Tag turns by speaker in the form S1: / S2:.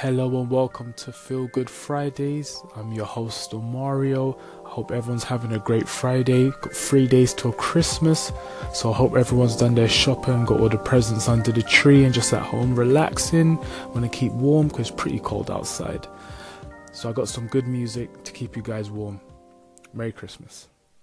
S1: Hello and welcome to Feel Good Fridays. I'm your host Mario. I hope everyone's having a great Friday. Got three days till Christmas, so I hope everyone's done their shopping, got all the presents under the tree, and just at home relaxing. Want to keep warm because it's pretty cold outside. So I got some good music to keep you guys warm. Merry Christmas.